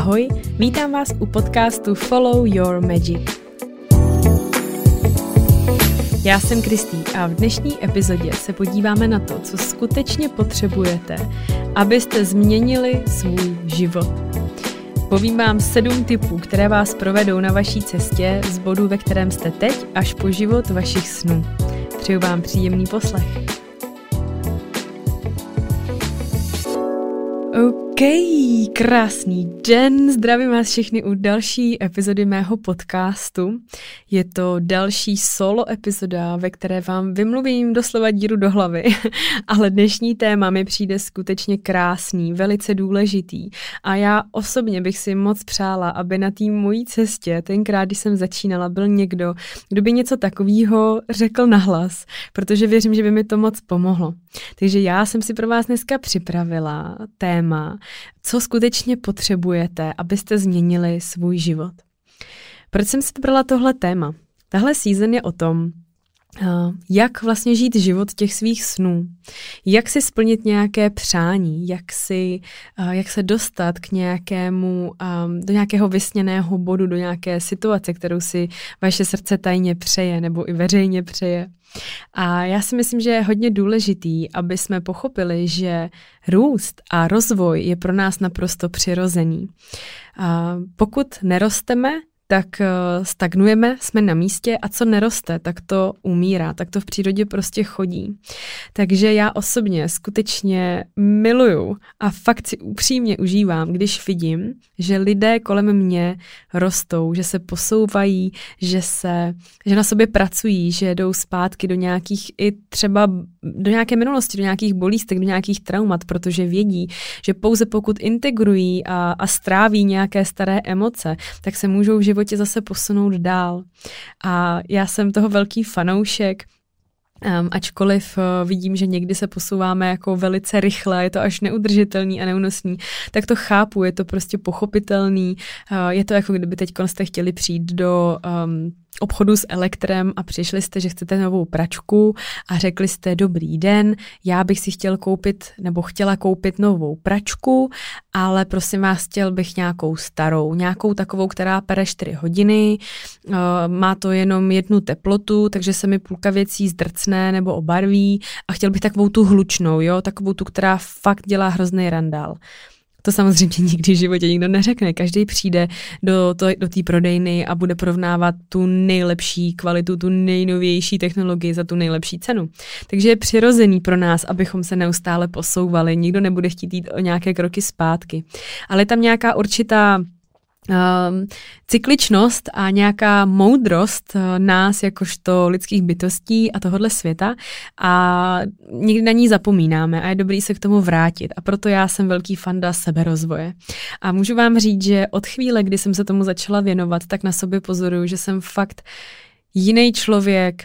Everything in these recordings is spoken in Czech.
Ahoj, vítám vás u podcastu Follow Your Magic. Já jsem Kristý a v dnešní epizodě se podíváme na to, co skutečně potřebujete, abyste změnili svůj život. Povím vám sedm typů, které vás provedou na vaší cestě z bodu, ve kterém jste teď, až po život vašich snů. Přeju vám příjemný poslech. Krásný den, zdravím vás všechny u další epizody mého podcastu. Je to další solo epizoda, ve které vám vymluvím doslova díru do hlavy, ale dnešní téma mi přijde skutečně krásný, velice důležitý a já osobně bych si moc přála, aby na té mojí cestě, tenkrát, když jsem začínala, byl někdo, kdo by něco takového řekl nahlas, protože věřím, že by mi to moc pomohlo. Takže já jsem si pro vás dneska připravila téma, co skutečně potřebujete, abyste změnili svůj život. Proč jsem si vybrala tohle téma? Tahle season je o tom, jak vlastně žít život těch svých snů, jak si splnit nějaké přání, jak, si, jak se dostat k nějakému, do nějakého vysněného bodu, do nějaké situace, kterou si vaše srdce tajně přeje nebo i veřejně přeje. A já si myslím, že je hodně důležitý, aby jsme pochopili, že růst a rozvoj je pro nás naprosto přirozený. A pokud nerosteme, tak eh, stagnujeme, jsme na místě a co neroste, tak to umírá, tak to v přírodě prostě chodí. Takže já osobně skutečně miluju a fakt si upřímně užívám, když vidím, že lidé kolem mě rostou, že se posouvají, že se, že na sobě pracují, že jdou zpátky do nějakých i třeba do nějaké minulosti, do nějakých bolístek, do nějakých traumat, protože vědí, že pouze pokud integrují a, a stráví nějaké staré emoce, tak se můžou v životě životě zase posunout dál. A já jsem toho velký fanoušek, Um, ačkoliv uh, vidím, že někdy se posouváme jako velice rychle, je to až neudržitelný a neúnosný, tak to chápu, je to prostě pochopitelný, uh, je to jako kdyby teď jste chtěli přijít do um, obchodu s Elektrem a přišli jste, že chcete novou pračku a řekli jste, dobrý den, já bych si chtěl koupit nebo chtěla koupit novou pračku, ale prosím vás, chtěl bych nějakou starou, nějakou takovou, která pere 4 hodiny, uh, má to jenom jednu teplotu, takže se mi půlka věcí zdrcne nebo obarví a chtěl bych takovou tu hlučnou, jo, takovou tu, která fakt dělá hrozný randál. To samozřejmě nikdy v životě nikdo neřekne. Každý přijde do, to, do té prodejny a bude porovnávat tu nejlepší kvalitu, tu nejnovější technologii za tu nejlepší cenu. Takže je přirozený pro nás, abychom se neustále posouvali. Nikdo nebude chtít jít o nějaké kroky zpátky. Ale je tam nějaká určitá um, cykličnost a nějaká moudrost uh, nás jakožto lidských bytostí a tohohle světa a nikdy na ní zapomínáme a je dobrý se k tomu vrátit a proto já jsem velký fanda seberozvoje. A můžu vám říct, že od chvíle, kdy jsem se tomu začala věnovat, tak na sobě pozoruju, že jsem fakt jiný člověk,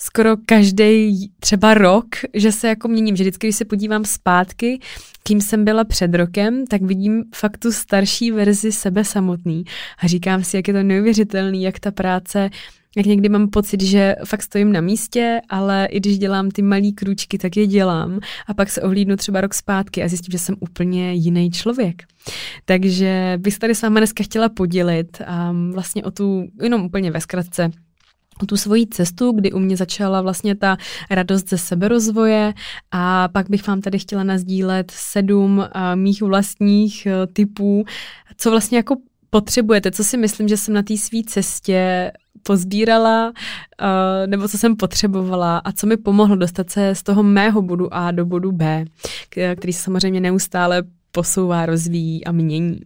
skoro každý třeba rok, že se jako měním, že vždycky, když se podívám zpátky, kým jsem byla před rokem, tak vidím fakt tu starší verzi sebe samotný a říkám si, jak je to neuvěřitelný, jak ta práce jak někdy mám pocit, že fakt stojím na místě, ale i když dělám ty malý krůčky, tak je dělám a pak se ohlídnu třeba rok zpátky a zjistím, že jsem úplně jiný člověk. Takže bych se tady s vámi dneska chtěla podělit um, vlastně o tu, jenom úplně ve zkratce, tu svoji cestu, kdy u mě začala vlastně ta radost ze seberozvoje. A pak bych vám tady chtěla nazdílet sedm uh, mých vlastních uh, typů, co vlastně jako potřebujete, co si myslím, že jsem na té své cestě pozbírala, uh, nebo co jsem potřebovala a co mi pomohlo dostat se z toho mého bodu A do bodu B, který se samozřejmě neustále posouvá, rozvíjí a mění.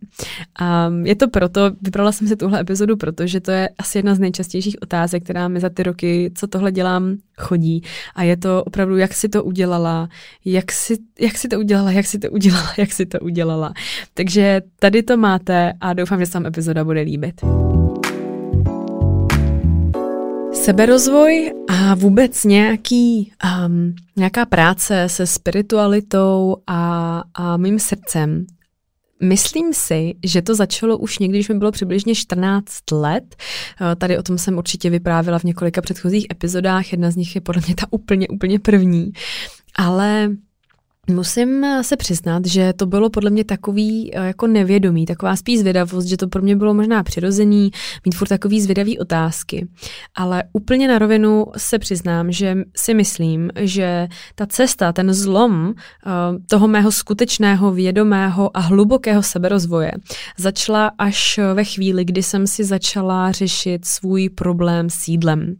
A je to proto, vybrala jsem si tuhle epizodu, protože to je asi jedna z nejčastějších otázek, která mi za ty roky, co tohle dělám, chodí. A je to opravdu, jak si to udělala, jak si, jak si to udělala, jak si to udělala, jak si to udělala. Takže tady to máte a doufám, že se vám epizoda bude líbit. Seberozvoj a vůbec nějaký, um, nějaká práce se spiritualitou a, a mým srdcem Myslím si, že to začalo už někdy, když mi bylo přibližně 14 let. Uh, tady o tom jsem určitě vyprávila v několika předchozích epizodách. Jedna z nich je podle mě ta úplně, úplně první. Ale Musím se přiznat, že to bylo podle mě takový eh, jako nevědomý, taková spíš zvědavost, že to pro mě bylo možná přirozený, mít furt takový zvědavý otázky. Ale úplně na rovinu se přiznám, že si myslím, že ta cesta, ten zlom uh, toho mého skutečného, vědomého a hlubokého seberozvoje začala až ve chvíli, kdy jsem si začala řešit svůj problém s jídlem.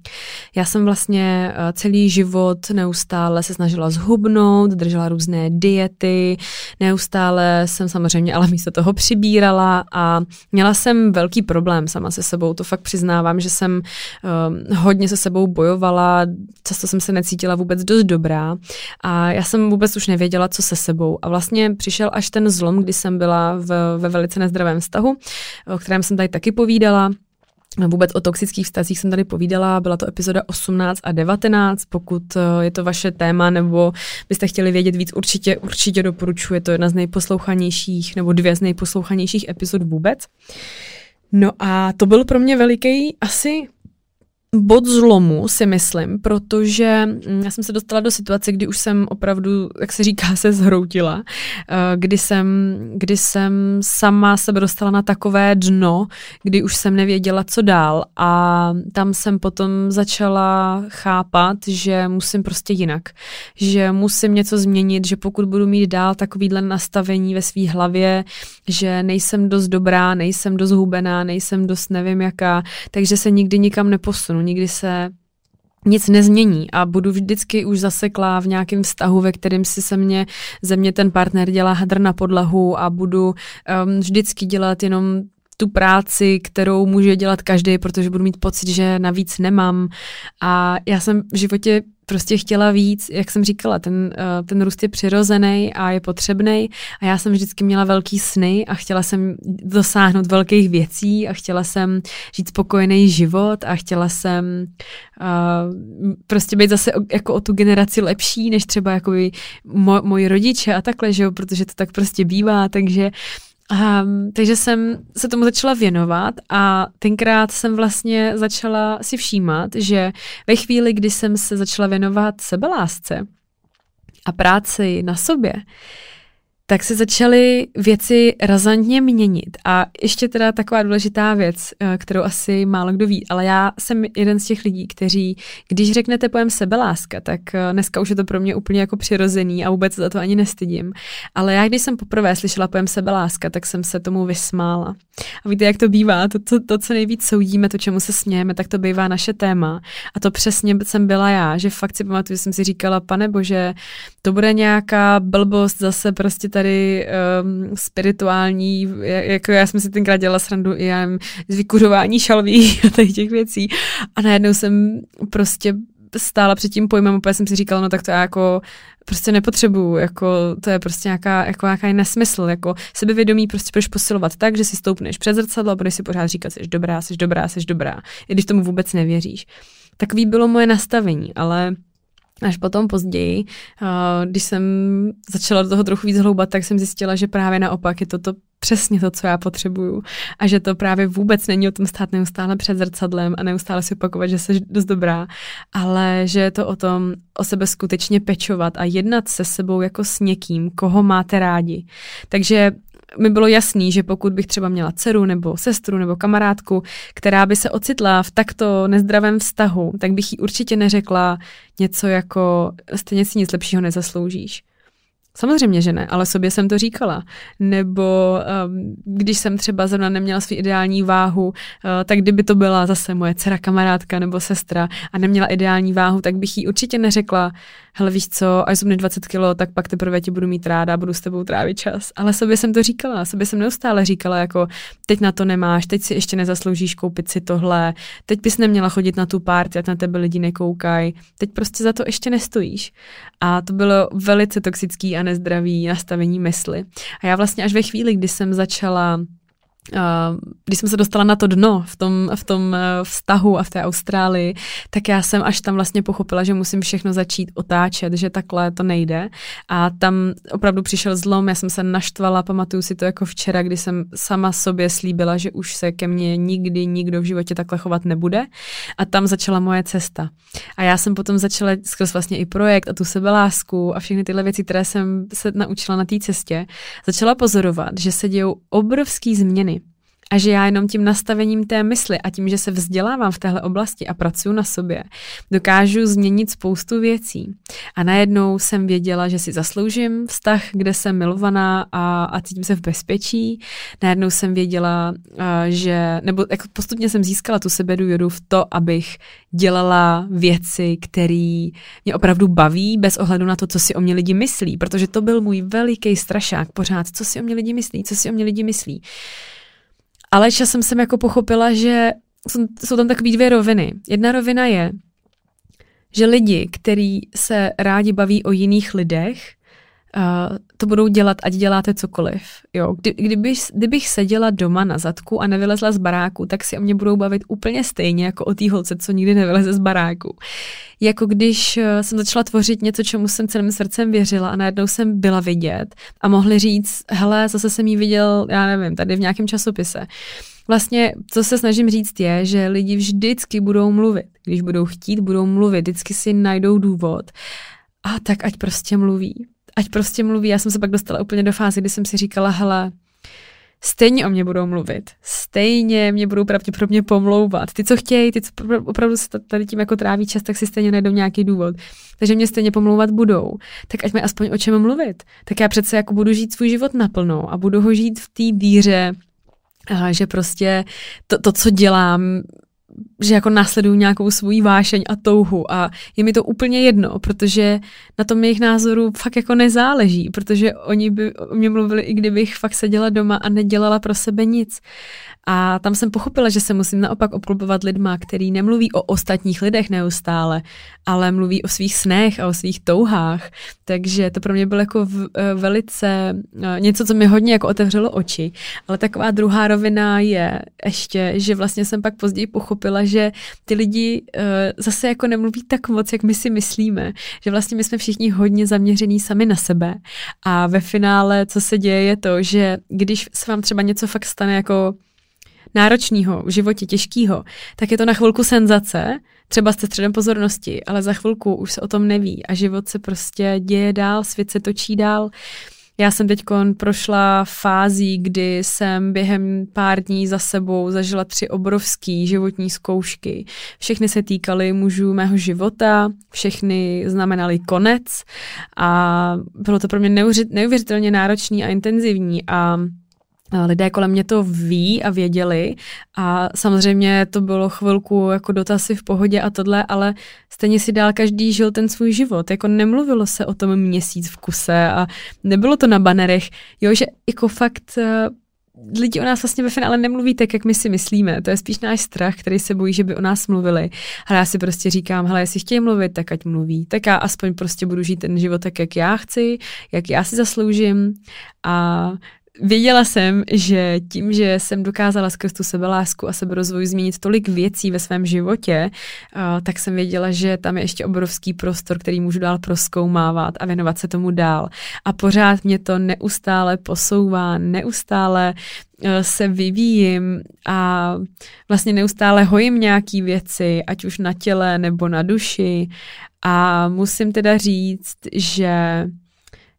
Já jsem vlastně celý život neustále se snažila zhubnout, držela různé různé diety, neustále jsem samozřejmě ale místo toho přibírala a měla jsem velký problém sama se sebou, to fakt přiznávám, že jsem uh, hodně se sebou bojovala, často jsem se necítila vůbec dost dobrá a já jsem vůbec už nevěděla, co se sebou. A vlastně přišel až ten zlom, kdy jsem byla v, ve velice nezdravém vztahu, o kterém jsem tady taky povídala, Vůbec o toxických vztazích jsem tady povídala, byla to epizoda 18 a 19, pokud eh, je to vaše téma nebo byste chtěli vědět víc, určitě, určitě doporučuji, je to jedna z nejposlouchanějších nebo dvě z nejposlouchanějších epizod vůbec. No a to byl pro mě veliký asi bod zlomu, si myslím, protože mm, já jsem se dostala do situace, kdy už jsem opravdu, jak se říká, se zhroutila, eh, kdy jsem, kdy jsem sama sebe dostala na takové dno, kdy už jsem nevěděla, co dál. A tam jsem potom začala chápat, že musím prostě jinak, že musím něco změnit, že pokud budu mít dál takovýhle nastavení ve své hlavě, že nejsem dost dobrá, nejsem dost hubená, nejsem dost nevím jaká, takže se nikdy nikam neposunu nikdy se nic nezmění a budu vždycky už zaseklá v nějakém vztahu, ve kterém si se mě, ze mě ten partner dělá hadr na podlahu a budu um, vždycky dělat jenom tu práci, kterou může dělat každý, protože budu mít pocit, že navíc nemám. A já jsem v životě prostě chtěla víc, jak jsem říkala, ten, uh, ten růst je přirozený a je potřebný a já jsem vždycky měla velký sny a chtěla jsem dosáhnout velkých věcí a chtěla jsem žít spokojený život a chtěla jsem uh, prostě být zase o, jako o tu generaci lepší, než třeba jako mo, moji rodiče a takhle, že jo, protože to tak prostě bývá, takže uh, Um, takže jsem se tomu začala věnovat a tenkrát jsem vlastně začala si všímat, že ve chvíli, kdy jsem se začala věnovat sebelásce a práci na sobě, tak se začaly věci razantně měnit. A ještě teda taková důležitá věc, eh, kterou asi málo kdo ví, ale já jsem jeden z těch lidí, kteří, když řeknete pojem sebeláska, tak eh, dneska už je to pro mě úplně jako přirozený a vůbec za to ani nestydím. Ale já, když jsem poprvé slyšela pojem sebeláska, tak jsem se tomu vysmála. A víte, jak to bývá, to, to, to co nejvíc soudíme, to, čemu se smějeme, tak to bývá naše téma. A to přesně jsem byla já, že fakt si pamatuju, že jsem si říkala, pane bože, to bude nějaká blbost zase prostě tady um, spirituální, jako já jsem si tenkrát dělala srandu i já z vykuřování šalví a tady těch věcí. A najednou jsem prostě stála před tím pojmem, úplně jsem si říkala, no tak to já jako prostě nepotřebuju, jako to je prostě nějaká, jako nějaká nesmysl, jako sebevědomí prostě budeš posilovat tak, že si stoupneš před zrcadlo a budeš si pořád říkat, jsi dobrá, jsi dobrá, jsi dobrá, i když tomu vůbec nevěříš. Takový bylo moje nastavení, ale Až potom později, když jsem začala do toho trochu víc hloubat, tak jsem zjistila, že právě naopak je toto přesně to, co já potřebuju. A že to právě vůbec není o tom stát neustále před zrcadlem a neustále si opakovat, že jsi dost dobrá, ale že je to o tom o sebe skutečně pečovat a jednat se sebou jako s někým, koho máte rádi. Takže mi bylo jasný, že pokud bych třeba měla dceru nebo sestru nebo kamarádku, která by se ocitla v takto nezdravém vztahu, tak bych jí určitě neřekla něco jako stejně si nic lepšího nezasloužíš. Samozřejmě, že ne, ale sobě jsem to říkala. Nebo um, když jsem třeba zrovna neměla svou ideální váhu, uh, tak kdyby to byla zase moje dcera, kamarádka nebo sestra a neměla ideální váhu, tak bych jí určitě neřekla, hele víš co, až zubne 20 kilo, tak pak teprve tě budu mít ráda, budu s tebou trávit čas. Ale sobě jsem to říkala, sobě jsem neustále říkala, jako teď na to nemáš, teď si ještě nezasloužíš koupit si tohle, teď bys neměla chodit na tu party, ať na tebe lidi nekoukají, teď prostě za to ještě nestojíš. A to bylo velice toxický a nezdravý nastavení mysli. A já vlastně až ve chvíli, kdy jsem začala když jsem se dostala na to dno v tom, v tom eh, vztahu a v té Austrálii, tak já jsem až tam vlastně pochopila, že musím všechno začít otáčet, že takhle to nejde. A tam opravdu přišel zlom, já jsem se naštvala, pamatuju si to jako včera, kdy jsem sama sobě slíbila, že už se ke mně nikdy nikdo v životě takhle chovat nebude. A tam začala moje cesta. A já jsem potom začala skrz vlastně i projekt a tu sebelásku a všechny tyhle věci, které jsem se naučila na té cestě, začala pozorovat, že se dějou obrovský změny a že já jenom tím nastavením té mysli a tím, že se vzdělávám v téhle oblasti a pracuji na sobě, dokážu změnit spoustu věcí. A najednou jsem věděla, že si zasloužím vztah, kde jsem milovaná a, a cítím se v bezpečí. Najednou jsem věděla, že, nebo jako postupně jsem získala tu sebedůvěru v to, abych dělala věci, které mě opravdu baví, bez ohledu na to, co si o mě lidi myslí, protože to byl můj veliký strašák pořád, co si o mě lidi myslí, co si o mě lidi myslí. Ale časem jsem jako pochopila, že jsou, jsou tam takové dvě roviny. Jedna rovina je, že lidi, kteří se rádi baví o jiných lidech, uh, to budou dělat, ať děláte cokoliv. Jo, kdy, kdybych, kdybych seděla doma na zadku a nevylezla z baráku, tak si o mě budou bavit úplně stejně jako o té holce, co nikdy nevyleze z baráku. Jako když uh, jsem začala tvořit něco, čemu jsem celým srdcem věřila a najednou jsem byla vidět a mohli říct, hele, zase jsem jí viděl, já nevím, tady v nějakém časopise. Vlastně, co se snažím říct je, že lidi vždycky budou mluvit. Když budou chtít, budou mluvit, vždycky si najdou důvod. A tak ať prostě mluví ať prostě mluví. Já jsem se pak dostala úplně do fáze, kdy jsem si říkala, hele, stejně o mě budou mluvit, stejně mě budou pravděpodobně pomlouvat. Ty, co chtějí, ty, co opravdu se tady tím jako tráví čas, tak si stejně najdou nějaký důvod. Takže mě stejně pomlouvat budou. Tak ať mi aspoň o čem mluvit. Tak já přece jako budu žít svůj život naplno a budu ho žít v té víře, že prostě to, to, co dělám, že jako následuju nějakou svůj vášeň a touhu a je mi to úplně jedno, protože na tom jejich názoru fakt jako nezáleží, protože oni by o mě mluvili, i kdybych fakt seděla doma a nedělala pro sebe nic. A tam jsem pochopila, že se musím naopak obklopovat lidma, který nemluví o ostatních lidech neustále, ale mluví o svých snech a o svých touhách. Takže to pro mě bylo jako v, eh, velice eh, něco, co mi hodně jako otevřelo oči. Ale taková druhá rovina je ještě, že vlastně jsem pak později pochopila, že ty lidi uh, zase jako nemluví tak moc, jak my si myslíme. Že vlastně my jsme všichni hodně zaměření sami na sebe. A ve finále, co se děje, je to, že když se vám třeba něco fakt stane jako náročného, v životě těžkého, tak je to na chvilku senzace, třeba jste středem pozornosti, ale za chvilku už se o tom neví a život se prostě děje dál, svět se točí dál. Já jsem teď prošla fází, kdy jsem během pár dní za sebou zažila tři obrovské životní zkoušky. Všechny se týkaly mužů mého života, všechny znamenaly konec a bylo to pro mě neuvěřitelně náročný a intenzivní a lidé kolem mě to ví a věděli a samozřejmě to bylo chvilku jako dotazy v pohodě a tohle, ale stejně si dál každý žil ten svůj život, jako nemluvilo se o tom měsíc v kuse a nebylo to na banerech, jo, že jako fakt eh, lidi o nás vlastně ve finále nemluví tak, jak my si myslíme. To je spíš náš strach, který se bojí, že by o nás mluvili. Ale já si prostě říkám, hele, jestli chtějí mluvit, tak ať mluví. Tak já aspoň prostě budu žít ten život tak, jak já chci, jak já si zasloužím. A Věděla jsem, že tím, že jsem dokázala skrz tu sebelásku a seberozvoj změnit tolik věcí ve svém životě, tak jsem věděla, že tam je ještě obrovský prostor, který můžu dál proskoumávat a věnovat se tomu dál. A pořád mě to neustále posouvá, neustále e, se vyvíjím a vlastně neustále hojím nějaký věci, ať už na těle nebo na duši. A musím teda říct, že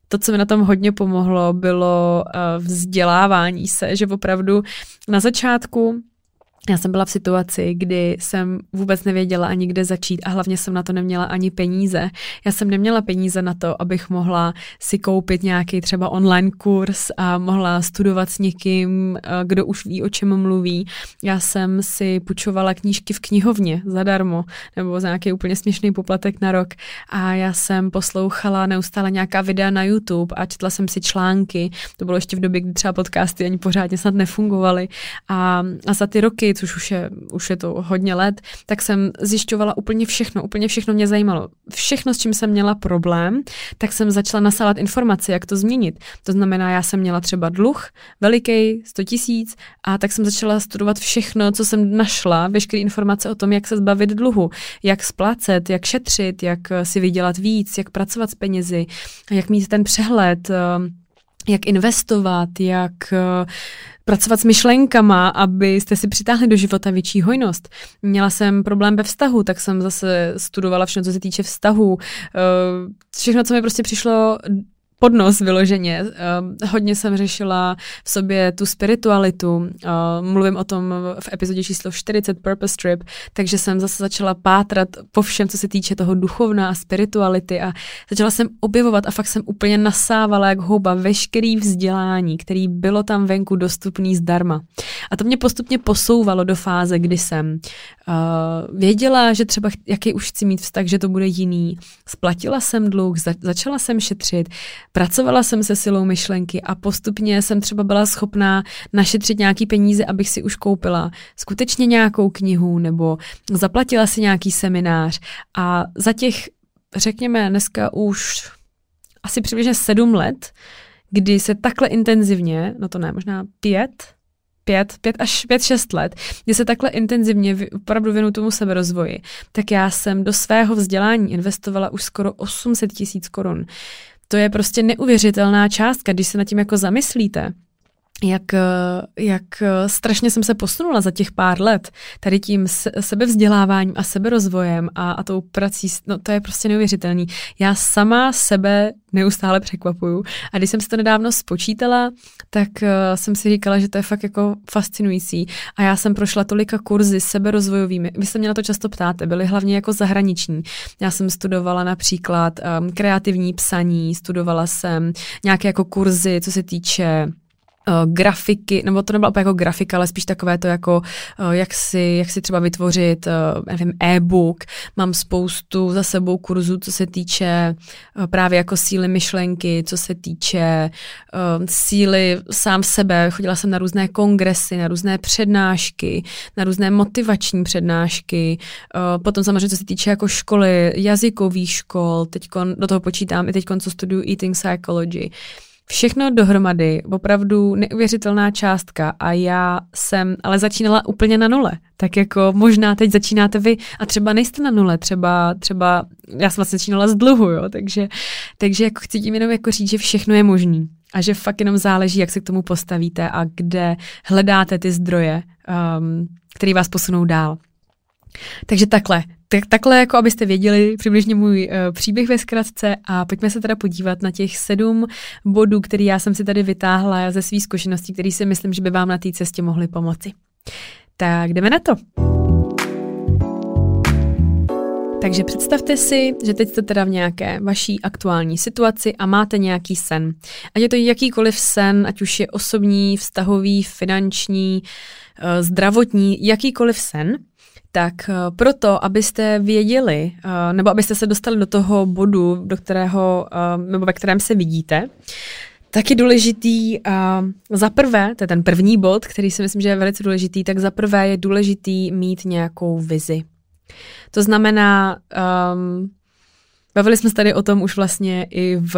to, co mi na tom hodně pomohlo, bylo uh, vzdělávání se, že opravdu na začátku já jsem byla v situaci, kdy jsem vůbec nevěděla ani kde začít a hlavně jsem na to neměla ani peníze. Já jsem neměla peníze na to, abych mohla si koupit nějaký třeba online kurz a mohla studovat s někým, eh, kdo už ví, o čem mluví. Já jsem si půjčovala knížky v knihovně zadarmo nebo za nějaký úplně směšný poplatek na rok a já jsem poslouchala neustále nějaká videa na YouTube a četla jsem si články. To bylo ještě v době, kdy třeba podcasty ani pořádně snad nefungovaly a, a za ty roky což už je, už je to hodně let, tak jsem zjišťovala úplně všechno, úplně všechno mě zajímalo. Všechno, s čím jsem měla problém, tak jsem začala nasávat informace, jak to změnit. To znamená, já jsem měla třeba dluh, veliký, 100 tisíc, a tak jsem začala studovat všechno, co jsem našla, veškeré informace o tom, jak se zbavit dluhu, jak splácet, jak šetřit, jak si vydělat víc, jak pracovat s penězi, jak mít ten přehled, eh, jak investovat, jak eh, pracovat s myšlenkama, abyste si přitáhli do života větší hojnost. Měla jsem problém ve vztahu, tak jsem zase studovala všechno, co se týče vztahu. Eh, všechno, co mi prostě přišlo pod nos vyloženě. Uh, hodně jsem řešila v sobě tu spiritualitu. Uh, mluvím o tom v epizodě číslo 40 Purpose Trip, takže jsem zase začala pátrat po všem, co se týče toho duchovna a spirituality a začala jsem objevovat a fakt jsem úplně nasávala jak houba veškerý vzdělání, který bylo tam venku dostupný zdarma. A to mě postupně posouvalo do fáze, kdy jsem uh, věděla, že třeba jaký už chci mít vztah, že to bude jiný. Splatila jsem dluh, za, začala jsem šetřit, Pracovala jsem se silou myšlenky a postupně jsem třeba byla schopná našetřit nějaký peníze, abych si už koupila skutečně nějakou knihu nebo zaplatila si nějaký seminář. A za těch, řekněme, dneska už asi přibližně sedm let, kdy se takhle intenzivně, no to ne, možná pět, pět, pět až pět, šest let, kdy se takhle intenzivně opravdu věnu tomu seberozvoji, tak já jsem do svého vzdělání investovala už skoro 800 tisíc korun to je prostě neuvěřitelná částka, když se nad tím jako zamyslíte jak, jak strašně jsem se posunula za těch pár let tady tím sebevzděláváním a seberozvojem a, a tou prací, no to je prostě neuvěřitelný. Já sama sebe neustále překvapuju a když jsem si to nedávno spočítala, tak uh, jsem si říkala, že to je fakt jako fascinující a já jsem prošla tolika kurzy seberozvojovými, vy se mě na to často ptáte, byly hlavně jako zahraniční. Já jsem studovala například um, kreativní psaní, studovala jsem nějaké jako kurzy, co se týče uh, grafiky, nebo to nebyla jako grafika, ale spíš takové to jako, uh, jak, si, jak si třeba vytvořit, uh, nevím, e-book. Mám spoustu za sebou kurzů, co se týče uh, právě jako síly myšlenky, co se týče uh, síly sám sebe. Chodila jsem na různé kongresy, na různé přednášky, na různé motivační přednášky. Uh, potom samozřejmě, co se týče jako školy, jazykových škol, teď do toho počítám i teď, co studuju Eating Psychology. Všechno dohromady, opravdu neuvěřitelná částka a já jsem ale začínala úplně na nule. Tak jako možná teď začínáte vy a třeba nejste na nule, třeba, třeba já jsem vlastně začínala z dluhu, jo, takže, takže jako chci tím jenom jako říct, že všechno je možný a že fakt jenom záleží, jak se k tomu postavíte a kde hledáte ty zdroje, um, které vás posunou dál. Takže takhle, tak, takhle, jako abyste věděli přibližně můj uh, příběh ve zkratce a pojďme se teda podívat na těch sedm bodů, který já jsem si tady vytáhla ze svých zkušeností, který si myslím, že by vám na té cestě mohly pomoci. Tak jdeme na to. Takže představte si, že teď jste teda v nějaké vaší aktuální situaci a máte nějaký sen. Ať je to jakýkoliv sen, ať už je osobní, vztahový, finanční, eh, zdravotní, jakýkoliv sen, tak eh, proto, abyste věděli, eh, nebo abyste se dostali do toho bodu, do kterého, eh, nebo ve kterém se vidíte, tak je důležitý, za prvé, to je ten první bod, který si myslím, že je velice důležitý, tak za prvé je důležitý mít nějakou vizi. To znamená, um, bavili jsme se tady o tom už vlastně i v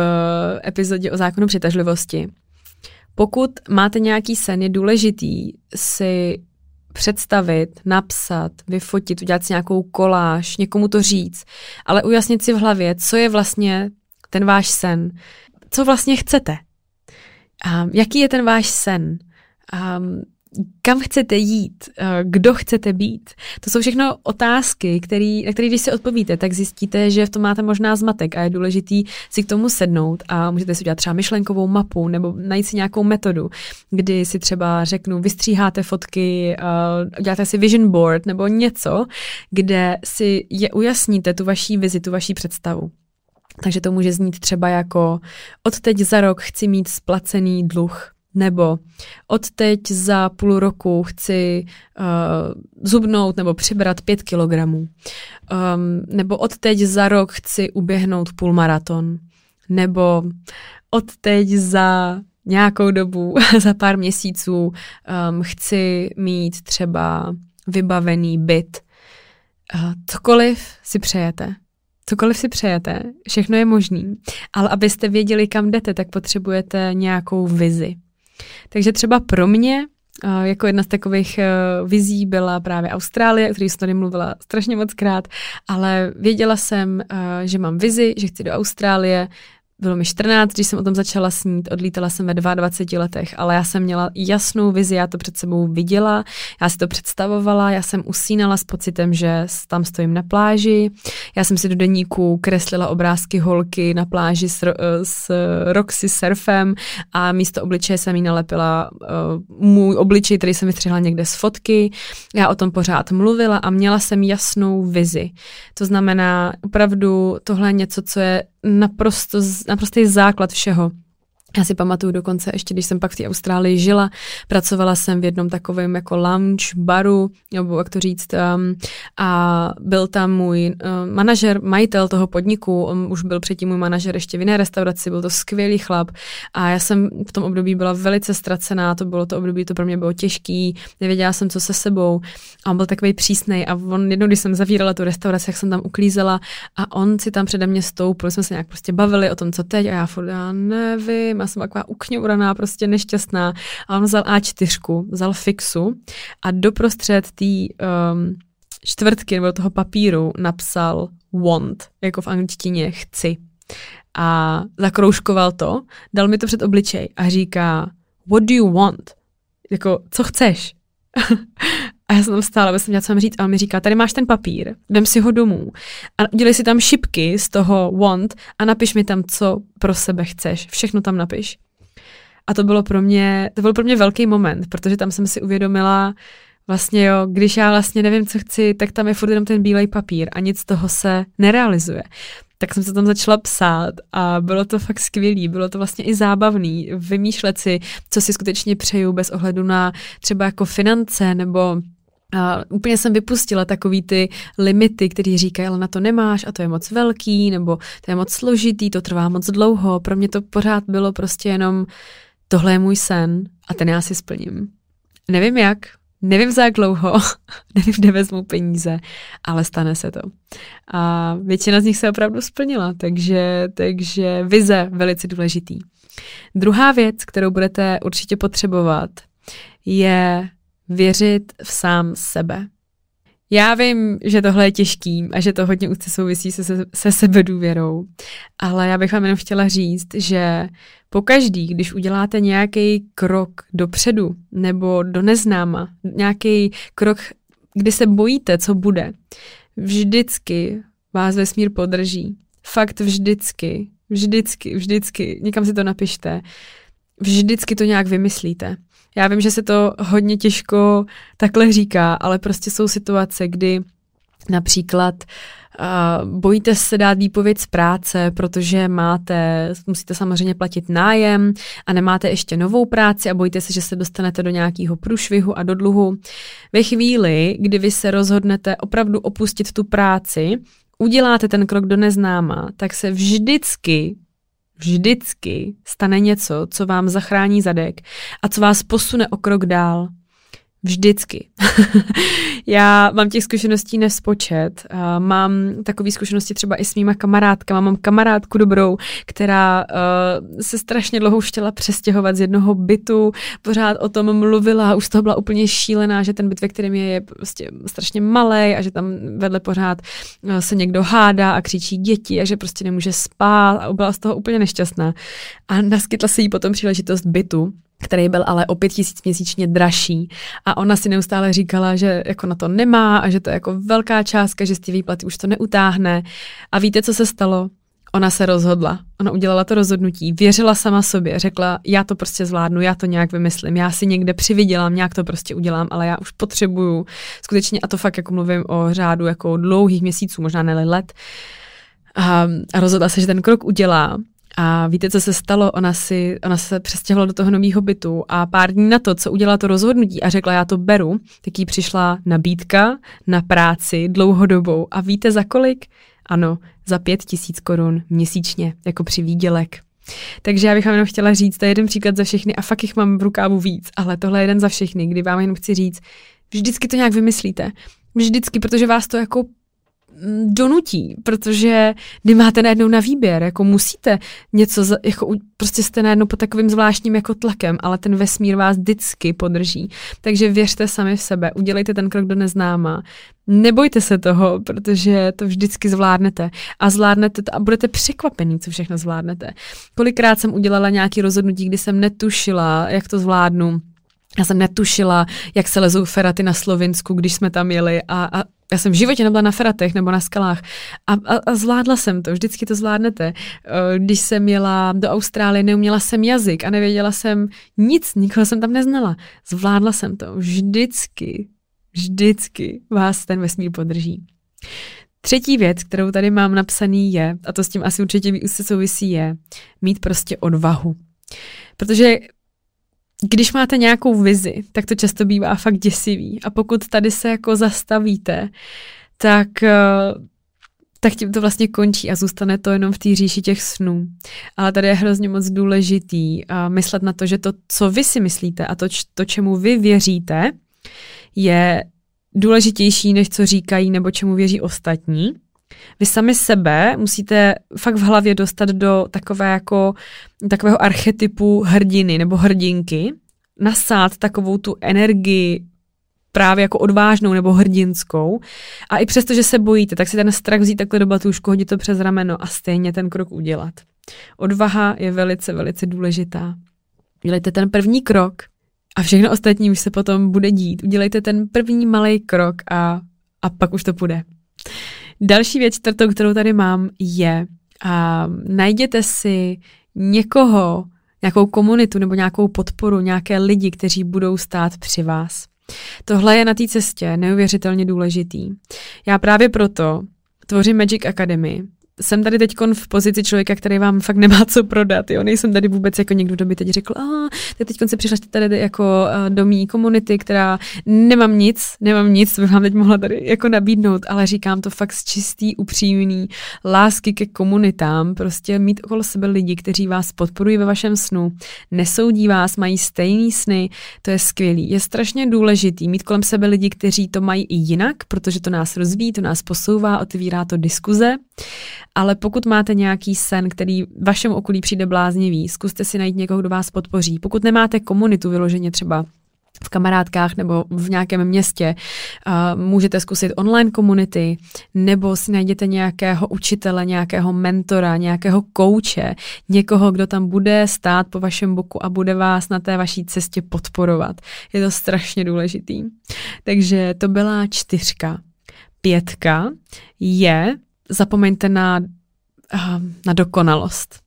epizodě o zákonu přitažlivosti. Pokud máte nějaký sen, je důležitý si představit, napsat, vyfotit, udělat si nějakou koláž, někomu to říct, ale ujasnit si v hlavě, co je vlastně ten váš sen, co vlastně chcete. Um, jaký je ten váš sen? Um, kam chcete jít, eh, kdo chcete být. To jsou všechno otázky, který, na které když si odpovíte, tak zjistíte, že v tom máte možná zmatek a je důležitý si k tomu sednout a můžete si udělat třeba myšlenkovou mapu nebo najít si nějakou metodu, kdy si třeba řeknu, vystříháte fotky, uh, uděláte si vision board nebo něco, kde si je ujasníte tu vaší vizi, tu vaší představu. Takže to může znít třeba jako od teď za rok chci mít splacený dluh nebo od teď za půl roku chci uh, zubnout nebo přibrat pět kilogramů, um, nebo od teď za rok chci uběhnout půl maraton, nebo od teď za nějakou dobu, za pár měsíců um, chci mít třeba vybavený byt. Uh, cokoliv si přejete, cokoliv si přejete, všechno je možný, ale abyste věděli, kam jdete, tak potřebujete nějakou vizi. Takže třeba pro mě jako jedna z takových eh, vizí byla právě Austrálie, o které jsem tady mluvila strašně moc krát, ale věděla jsem, eh, že mám vizi, že chci do Austrálie, bylo mi 14, když jsem o tom začala snít, odlítala jsem ve 22 letech, ale já jsem měla jasnou vizi, já to před sebou viděla, já si to představovala, já jsem usínala s pocitem, že tam stojím na pláži, já jsem si do deníku kreslila obrázky holky na pláži s, s Roxy surfem a místo obličeje jsem jí nalepila uh, můj obličej, který jsem vystřihla někde z fotky, já o tom pořád mluvila a měla jsem jasnou vizi. To znamená, opravdu tohle je něco, co je naprosto, naprostý základ všeho. Já si pamatuju dokonce, ještě když jsem pak v té Austrálii žila, pracovala jsem v jednom takovém jako lounge baru, nebo jak to říct, um, a byl tam můj um, manažer, majitel toho podniku, on už byl předtím můj manažer ještě v jiné restauraci, byl to skvělý chlap a já jsem v tom období byla velice ztracená, to bylo to období, to pro mě bylo těžký, nevěděla jsem, co se sebou a on byl takový přísnej a on jednou, když jsem zavírala tu restauraci, jak jsem tam uklízela a on si tam přede mě stoupil, jsme se nějak prostě bavili o tom, co teď a já furt, já nevím, já jsem taková ukňouraná, prostě nešťastná. A on vzal A4, vzal fixu a doprostřed té um, čtvrtky nebo toho papíru napsal want, jako v angličtině chci. A zakroužkoval to, dal mi to před obličej a říká, what do you want? Jako, co chceš? A já jsem tam stála, aby jsem měla co mám říct. A on mi říká, tady máš ten papír, vem si ho domů a udělej si tam šipky z toho want a napiš mi tam, co pro sebe chceš. Všechno tam napiš. A to bylo pro mě, to byl pro mě velký moment, protože tam jsem si uvědomila, vlastně jo, když já vlastně nevím, co chci, tak tam je furt jenom ten bílej papír a nic z toho se nerealizuje. Tak jsem se tam začala psát a bylo to fakt skvělý, bylo to vlastně i zábavný vymýšlet si, co si skutečně přeju bez ohledu na třeba jako finance nebo a úplně jsem vypustila takový ty limity, který říkají, ale na to nemáš a to je moc velký, nebo to je moc složitý, to trvá moc dlouho. Pro mě to pořád bylo prostě jenom, tohle je můj sen a ten já si splním. Nevím jak, nevím za jak dlouho, nevím, kde vezmu peníze, ale stane se to. A většina z nich se opravdu splnila, takže, takže vize velice důležitý. Druhá věc, kterou budete určitě potřebovat, je věřit v sám sebe. Já vím, že tohle je těžký a že to hodně úzce souvisí se, se, se sebedůvěrou, ale já bych vám jenom chtěla říct, že pokaždý, když uděláte nějaký krok dopředu nebo do neznáma, nějaký krok, kdy se bojíte, co bude, vždycky vás vesmír podrží. Fakt vždycky, vždycky, vždycky, někam si to napište, vždycky to nějak vymyslíte. Já vím, že se to hodně těžko takhle říká, ale prostě jsou situace, kdy například uh, bojíte se dát výpověď z práce, protože máte, musíte samozřejmě platit nájem a nemáte ještě novou práci a bojíte se, že se dostanete do nějakého průšvihu a do dluhu. Ve chvíli, kdy vy se rozhodnete opravdu opustit tu práci, uděláte ten krok do neznáma, tak se vždycky vždycky stane něco, co vám zachrání zadek a co vás posune o krok dál. Vždycky. Já mám těch zkušeností nespočet. Mám takové zkušenosti třeba i s mýma kamarádkama. Mám kamarádku dobrou, která uh, se strašně dlouho chtěla přestěhovat z jednoho bytu, pořád o tom mluvila, už z toho byla úplně šílená, že ten byt, ve kterém je, je prostě strašně malý a že tam vedle pořád uh, se někdo hádá a křičí děti a že prostě nemůže spát a byla z toho úplně nešťastná. A naskytla se jí potom příležitost bytu, který byl ale o pět tisíc měsíčně dražší. A ona si neustále říkala, že jako na to nemá a že to je jako velká částka, že z té výplaty už to neutáhne. A víte, co se stalo? Ona se rozhodla. Ona udělala to rozhodnutí, věřila sama sobě, řekla, já to prostě zvládnu, já to nějak vymyslím, já si někde přivydělám, nějak to prostě udělám, ale já už potřebuju skutečně, a to fakt jako mluvím o řádu jako dlouhých měsíců, možná ne let, a, a rozhodla se, že ten krok udělá a víte, co se stalo? Ona, si, ona se přestěhovala do toho nového bytu a pár dní na to, co udělala to rozhodnutí a řekla, já to beru, tak jí přišla nabídka na práci dlouhodobou. A víte za kolik? Ano, za pět tisíc korun měsíčně, jako při výdělek. Takže já bych vám jenom chtěla říct, to je jeden příklad za všechny a fakt jich mám v rukávu víc, ale tohle je jeden za všechny, kdy vám jenom chci říct, vždycky to nějak vymyslíte. Vždycky, protože vás to jako donutí, protože kdy máte najednou na výběr, jako musíte něco, jako prostě jste najednou pod takovým zvláštním jako tlakem, ale ten vesmír vás vždycky podrží. Takže věřte sami v sebe, udělejte ten krok do neznáma, nebojte se toho, protože to vždycky zvládnete a zvládnete to a budete překvapený, co všechno zvládnete. Kolikrát jsem udělala nějaký rozhodnutí, kdy jsem netušila, jak to zvládnu, já jsem netušila, jak se lezou feraty na Slovinsku, když jsme tam jeli a, a já jsem v životě nebyla na feratech nebo na skalách a, a, a zvládla jsem to, vždycky to zvládnete. Eh, když jsem jela do Austrálie, neuměla jsem jazyk a nevěděla jsem nic, nikoho jsem tam neznala. Zvládla jsem to, vždycky, vždycky vás ten vesmír podrží. Třetí věc, kterou tady mám napsaný je, a to s tím asi určitě souvisí, je mít prostě odvahu. Protože když máte nějakou vizi, tak to často bývá fakt děsivý. A pokud tady se jako zastavíte, tak, eh, tak tím to vlastně končí a zůstane to jenom v té říši těch snů. Ale tady je hrozně moc důležitý a myslet na to, že to, co vy si myslíte a to, to čemu vy věříte, je důležitější, než co říkají nebo čemu věří ostatní. Vy sami sebe musíte fakt v hlavě dostat do takové jako, takového archetypu hrdiny nebo hrdinky, nasát takovou tu energii právě jako odvážnou nebo hrdinskou. A i přesto, že se bojíte, tak si ten strach vzít takhle do batůžku, hodit to přes rameno a stejně ten krok udělat. Odvaha je velice, velice důležitá. Udělejte ten první krok a všechno ostatní už se potom bude dít. Udělejte ten první malý krok a, a pak už to půjde. Další věc, čtvrtou, kterou tady mám, je a najděte si někoho, nějakou komunitu nebo nějakou podporu, nějaké lidi, kteří budou stát při vás. Tohle je na té cestě neuvěřitelně důležitý. Já právě proto tvořím Magic Academy, jsem tady teď v pozici člověka, který vám fakt nemá co prodat. Jo? Nejsem tady vůbec jako někdo, kdo by teď řekl, a teď se přišla tady jako do mý komunity, která nemám nic, nemám nic, co bych vám teď mohla tady jako nabídnout, ale říkám to fakt z čistý, upřímný lásky ke komunitám, prostě mít okolo sebe lidi, kteří vás podporují ve vašem snu, nesoudí vás, mají stejný sny, to je skvělý. Je strašně důležitý mít kolem sebe lidi, kteří to mají i jinak, protože to nás rozvíjí, to nás posouvá, otevírá to diskuze ale pokud máte nějaký sen, který vašemu okolí přijde bláznivý, zkuste si najít někoho, kdo vás podpoří. Pokud nemáte komunitu vyloženě třeba v kamarádkách nebo v nějakém městě. Uh, můžete zkusit online komunity nebo si najděte nějakého učitele, nějakého mentora, nějakého kouče, někoho, kdo tam bude stát po vašem boku a bude vás na té vaší cestě podporovat. Je to strašně důležitý. Takže to byla čtyřka. Pětka je zapomeňte na, na dokonalost.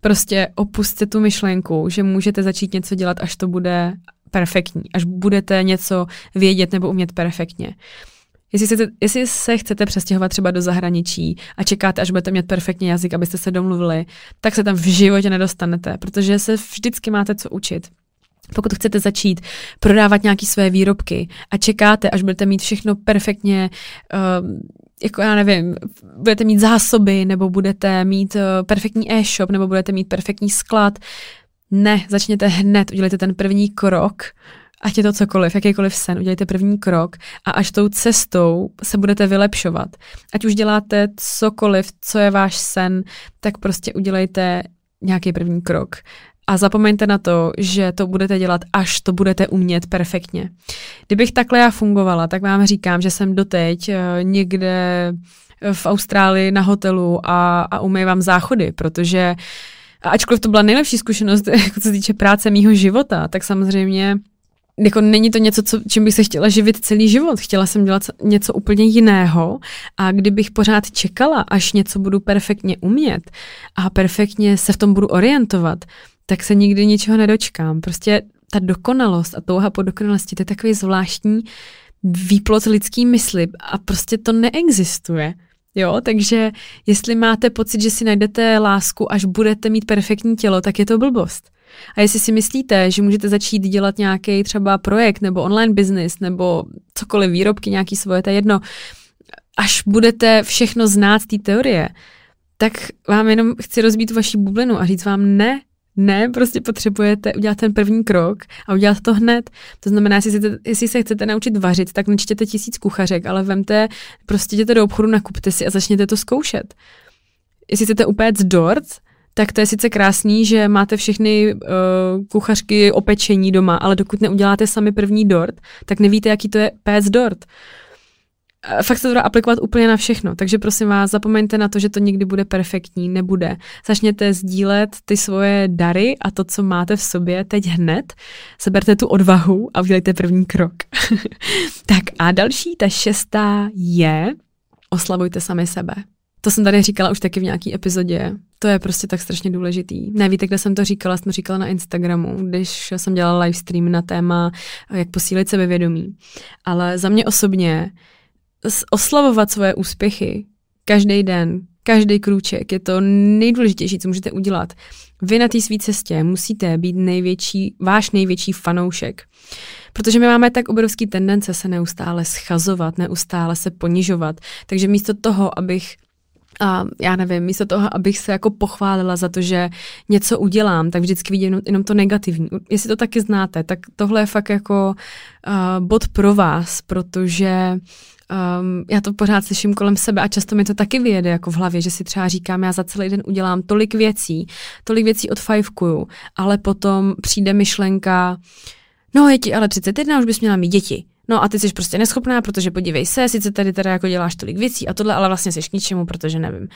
Prostě opustte tu myšlenku, že můžete začít něco dělat, až to bude perfektní, až budete něco vědět nebo umět perfektně. Jestli, se, jestli se chcete přestěhovat třeba do zahraničí a čekáte, až budete mít perfektní jazyk, abyste se domluvili, tak se tam v životě nedostanete, protože se vždycky máte co učit. Pokud chcete začít prodávat nějaké své výrobky a čekáte, až budete mít všechno perfektně uh, jako já nevím, budete mít zásoby, nebo budete mít uh, perfektní e-shop, nebo budete mít perfektní sklad. Ne, začněte hned, udělejte ten první krok, ať je to cokoliv, jakýkoliv sen, udělejte první krok a až tou cestou se budete vylepšovat. Ať už děláte cokoliv, co je váš sen, tak prostě udělejte nějaký první krok. A zapomeňte na to, že to budete dělat, až to budete umět perfektně. Kdybych takhle já fungovala, tak vám říkám, že jsem doteď eh, někde v Austrálii na hotelu a, a umývám záchody, protože ačkoliv to byla nejlepší zkušenost, jako co se týče práce mýho života, tak samozřejmě jako není to něco, co, čím bych se chtěla živit celý život. Chtěla jsem dělat něco úplně jiného a kdybych pořád čekala, až něco budu perfektně umět a perfektně se v tom budu orientovat, tak se nikdy ničeho nedočkám. Prostě ta dokonalost a touha po dokonalosti, to je takový zvláštní výplot lidský mysli a prostě to neexistuje. Jo, takže jestli máte pocit, že si najdete lásku, až budete mít perfektní tělo, tak je to blbost. A jestli si myslíte, že můžete začít dělat nějaký třeba projekt nebo online business nebo cokoliv, výrobky nějaký svoje, to je jedno, až budete všechno znát z té teorie, tak vám jenom chci rozbít vaši bublinu a říct vám ne, ne, prostě potřebujete udělat ten první krok a udělat to hned. To znamená, jestli, se, jestli se chcete naučit vařit, tak nečtěte tisíc kuchařek, ale vemte, prostě jděte do obchodu, nakupte si a začněte to zkoušet. Jestli chcete upéct dort, tak to je sice krásný, že máte všechny uh, kuchařky opečení doma, ale dokud neuděláte sami první dort, tak nevíte, jaký to je péct dort. Fakt se to dá aplikovat úplně na všechno, takže prosím vás, zapomeňte na to, že to nikdy bude perfektní, nebude. Začněte sdílet ty svoje dary a to, co máte v sobě teď hned, seberte tu odvahu a udělejte první krok. tak a další, ta šestá je, oslavujte sami sebe. To jsem tady říkala už taky v nějaký epizodě. To je prostě tak strašně důležitý. Nevíte, kde jsem to říkala, jsem to říkala na Instagramu, když jsem dělala livestream na téma, jak posílit sebevědomí. Ale za mě osobně oslavovat svoje úspěchy každý den, každý krůček je to nejdůležitější, co můžete udělat. Vy na té své cestě musíte být největší, váš největší fanoušek. Protože my máme tak obrovský tendence se neustále schazovat, neustále se ponižovat. Takže místo toho, abych a já nevím, místo toho, abych se jako pochválila za to, že něco udělám, tak vždycky vidím jenom, to negativní. Jestli to taky znáte, tak tohle je fakt jako uh, bod pro vás, protože um, já to pořád slyším kolem sebe a často mi to taky vyjede jako v hlavě, že si třeba říkám, já za celý den udělám tolik věcí, tolik věcí odfajfkuju, ale potom přijde myšlenka, no je ti ale 31, už bys měla mít děti. No a ty jsi prostě neschopná, protože podívej se, sice tady teda jako děláš tolik věcí a tohle, ale vlastně jsi k ničemu, protože nevím.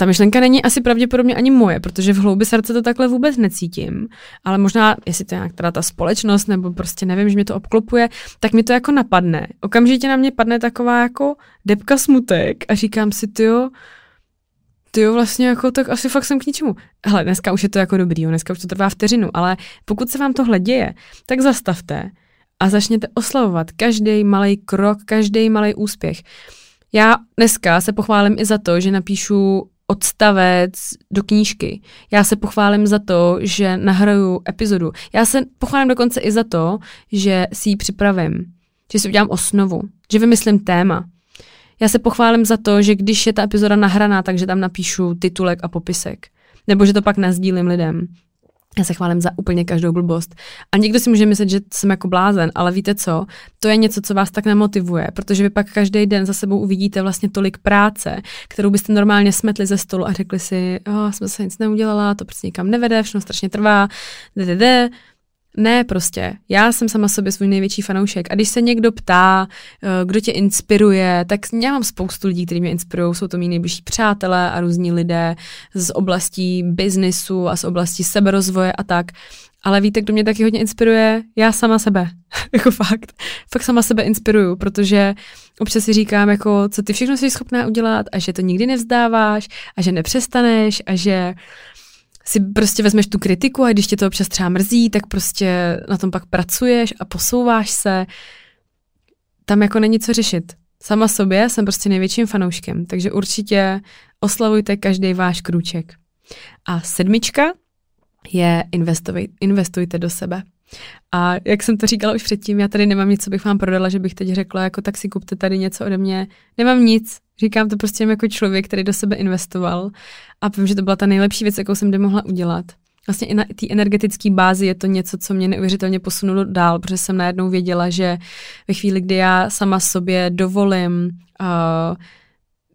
Ta myšlenka není asi pravděpodobně ani moje, protože v hloubi srdce to takhle vůbec necítím, ale možná, jestli to je nějak teda ta společnost, nebo prostě nevím, že mě to obklopuje, tak mi to jako napadne. Okamžitě na mě padne taková jako depka smutek a říkám si, tyjo, ty jo, vlastně jako, tak asi fakt jsem k ničemu. Hele, dneska už je to jako dobrý, jo, dneska už to trvá vteřinu, ale pokud se vám tohle děje, tak zastavte a začněte oslavovat každý malý krok, každý malý úspěch. Já dneska se pochválím i za to, že napíšu odstavec do knížky. Já se pochválím za to, že nahraju epizodu. Já se pochválím dokonce i za to, že si ji připravím, že si udělám osnovu, že vymyslím téma. Já se pochválím za to, že když je ta epizoda nahraná, takže tam napíšu titulek a popisek. Nebo že to pak nazdílím lidem. Já se chválím za úplně každou blbost. A někdo si může myslet, že jsem jako blázen, ale víte co? To je něco, co vás tak nemotivuje, protože vy pak každý den za sebou uvidíte vlastně tolik práce, kterou byste normálně smetli ze stolu a řekli si, oh, jsem se nic neudělala, to prostě nikam nevede, všechno strašně trvá, de. Ne, prostě. Já jsem sama sobě svůj největší fanoušek. A když se někdo ptá, eh, kdo tě inspiruje, tak já mám spoustu lidí, kteří mě inspirují. Jsou to mý nejbližší přátelé a různí lidé z oblastí biznisu a z oblasti seberozvoje a tak. Ale víte, kdo mě taky hodně inspiruje? Já sama sebe. jako fakt. Fakt sama sebe inspiruju, protože občas si říkám, jako, co ty všechno jsi schopná udělat a že to nikdy nevzdáváš a že nepřestaneš a že si prostě vezmeš tu kritiku a když tě to občas třeba mrzí, tak prostě na tom pak pracuješ a posouváš se. Tam jako není co řešit. Sama sobě jsem prostě největším fanouškem, takže určitě oslavujte každý váš krůček. A sedmička je investujte, do sebe. A jak jsem to říkala už předtím, já tady nemám nic, co bych vám prodala, že bych teď řekla, jako tak si kupte tady něco ode mě. Nemám nic, říkám to prostě jako člověk, který do sebe investoval a vím, že to byla ta nejlepší věc, jakou jsem kdy mohla udělat. Vlastně i na té energetické bázi je to něco, co mě neuvěřitelně posunulo dál, protože jsem najednou věděla, že ve chvíli, kdy já sama sobě dovolím uh,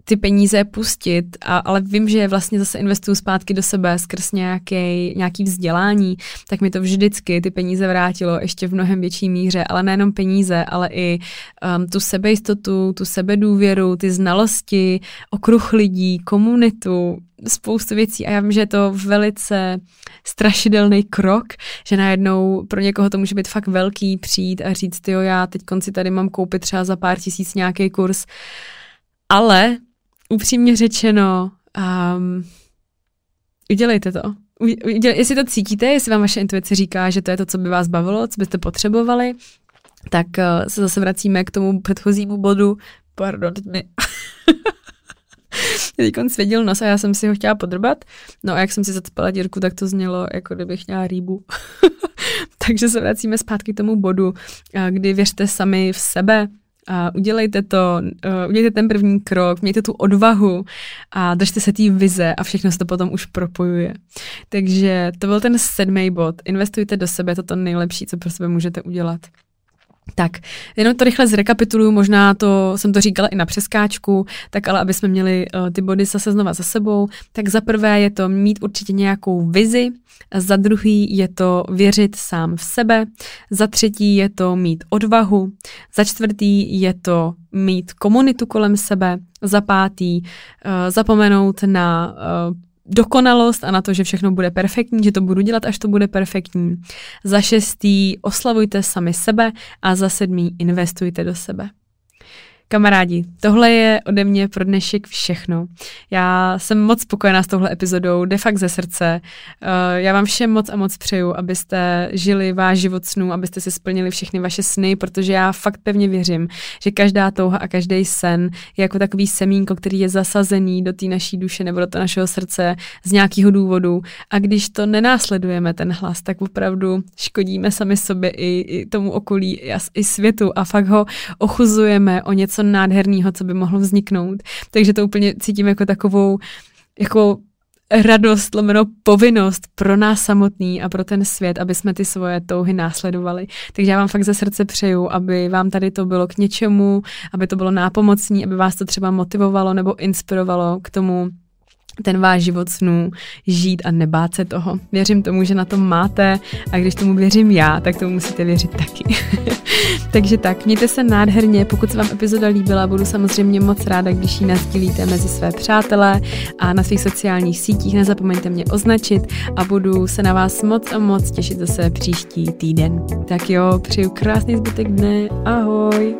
ty peníze pustit, a, ale vím, že vlastně zase investuju zpátky do sebe skrz nějaký, nějaký vzdělání, tak mi to vždycky ty peníze vrátilo ještě v mnohem větší míře, ale nejenom peníze, ale i um, tu sebejistotu, tu sebedůvěru, ty znalosti, okruh lidí, komunitu, spoustu věcí. A já vím, že je to velice strašidelný krok, že najednou pro někoho to může být fakt velký přijít a říct, jo, já teď konci tady mám koupit třeba za pár tisíc nějaký kurz, ale upřímně řečeno, um, udělejte to. Udělej, jestli to cítíte, jestli vám vaše intuice říká, že to je to, co by vás bavilo, co byste potřebovali, tak uh, se zase vracíme k tomu předchozímu bodu. Pardon, teď mi... teď svěděl nos a já jsem si ho chtěla podrbat. No a jak jsem si zacpala dírku, tak to znělo, jako kdybych měla rýbu. Takže se vracíme zpátky k tomu bodu, kdy věřte sami v sebe, A udělejte to, uh, udělejte ten první krok, mějte tu odvahu a držte se té vize a všechno se to potom už propojuje. Takže to byl ten sedmý bod. Investujte do sebe, to to nejlepší, co pro sebe můžete udělat. Tak, jenom to rychle zrekapituluju, možná to jsem to říkala i na přeskáčku, tak ale aby jsme měli uh, ty body zase znova za sebou, tak za prvé je to mít určitě nějakou vizi, za druhý je to věřit sám v sebe, za třetí je to mít odvahu, za čtvrtý je to mít komunitu kolem sebe, za pátý uh, zapomenout na uh, dokonalost a na to, že všechno bude perfektní, že to budu dělat, až to bude perfektní. Za šestý oslavujte sami sebe a za sedmý investujte do sebe. Kamarádi, tohle je ode mě pro dnešek všechno. Já jsem moc spokojená s touhle epizodou, de fakt ze srdce. Eh, já vám všem moc a moc přeju, abyste žili váš život snů, abyste si splnili všechny vaše sny, protože já fakt pevně věřím, že každá touha a každý sen je jako takový semínko, který je zasazený do té naší duše nebo do toho našeho srdce z nějakého důvodu. A když to nenásledujeme, ten hlas, tak opravdu škodíme sami sobě i, i tomu okolí, i, i světu a fakt ho ochuzujeme o něco nádherného, co by mohlo vzniknout. Takže to úplně cítím jako takovou jako radost, lomeno povinnost pro nás samotný a pro ten svět, aby jsme ty svoje touhy následovali. Takže já vám fakt ze srdce přeju, aby vám tady to bylo k něčemu, aby to bylo nápomocní, aby vás to třeba motivovalo nebo inspirovalo k tomu ten váš život snů žít a nebát se toho. Věřím tomu, že na tom máte a když tomu věřím já, tak tomu musíte věřit taky. Takže tak, mějte se nádherně, pokud se vám epizoda líbila, budu samozřejmě moc ráda, když ji nazdílíte mezi své přátelé a na svých sociálních sítích, nezapomeňte mě označit a budu se na vás moc a moc těšit zase příští týden. Tak jo, přeju krásný zbytek dne, ahoj!